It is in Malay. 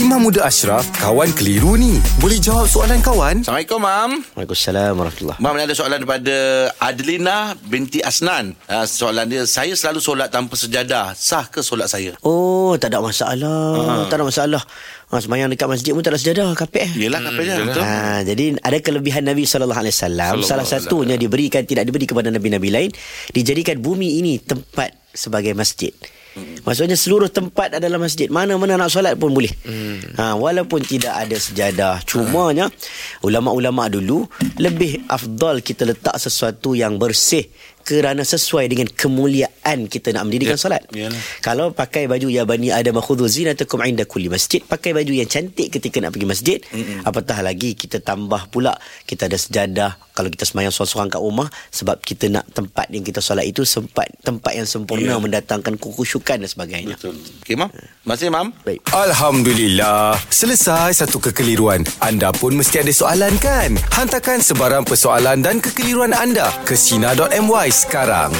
Imam Muda Ashraf, kawan keliru ni. Boleh jawab soalan kawan? Assalamualaikum, Mam. Waalaikumsalam warahmatullahi Mam, ni ada soalan daripada Adelina binti Asnan. Uh, soalan dia, saya selalu solat tanpa sejadah. Sah ke solat saya? Oh, tak ada masalah. Tak ada masalah. Ha, semayang dekat masjid pun tak ada sejadah, kapek eh. Yelah, kapalnya. Betul. Ha, jadi ada kelebihan Nabi sallallahu alaihi wasallam. Salah satunya diberikan tidak diberi kepada nabi-nabi lain, dijadikan bumi ini tempat sebagai masjid. Maksudnya seluruh tempat adalah masjid. Mana-mana nak solat pun boleh. Hmm. Ha, walaupun tidak ada sejadah. Cumanya ulama-ulama dulu lebih afdal kita letak sesuatu yang bersih kerana sesuai dengan kemuliaan kita nak mendirikan Ya. solat. Yalah. Kalau pakai baju ya bani adam khudhu zinatakum inda kulli masjid, pakai baju yang cantik ketika nak pergi masjid, Mm-mm. apatah lagi kita tambah pula kita ada sejadah kalau kita semayang seorang-seorang kat rumah sebab kita nak tempat yang kita solat itu sempat tempat yang sempurna Ya. mendatangkan kekhusyukan dan sebagainya. Betul. Okey, Mam. Kasih, Mam. Baik. Alhamdulillah. Selesai satu kekeliruan. Anda pun mesti ada soalan kan? Hantarkan sebarang persoalan dan kekeliruan anda ke Sina.my sekarang.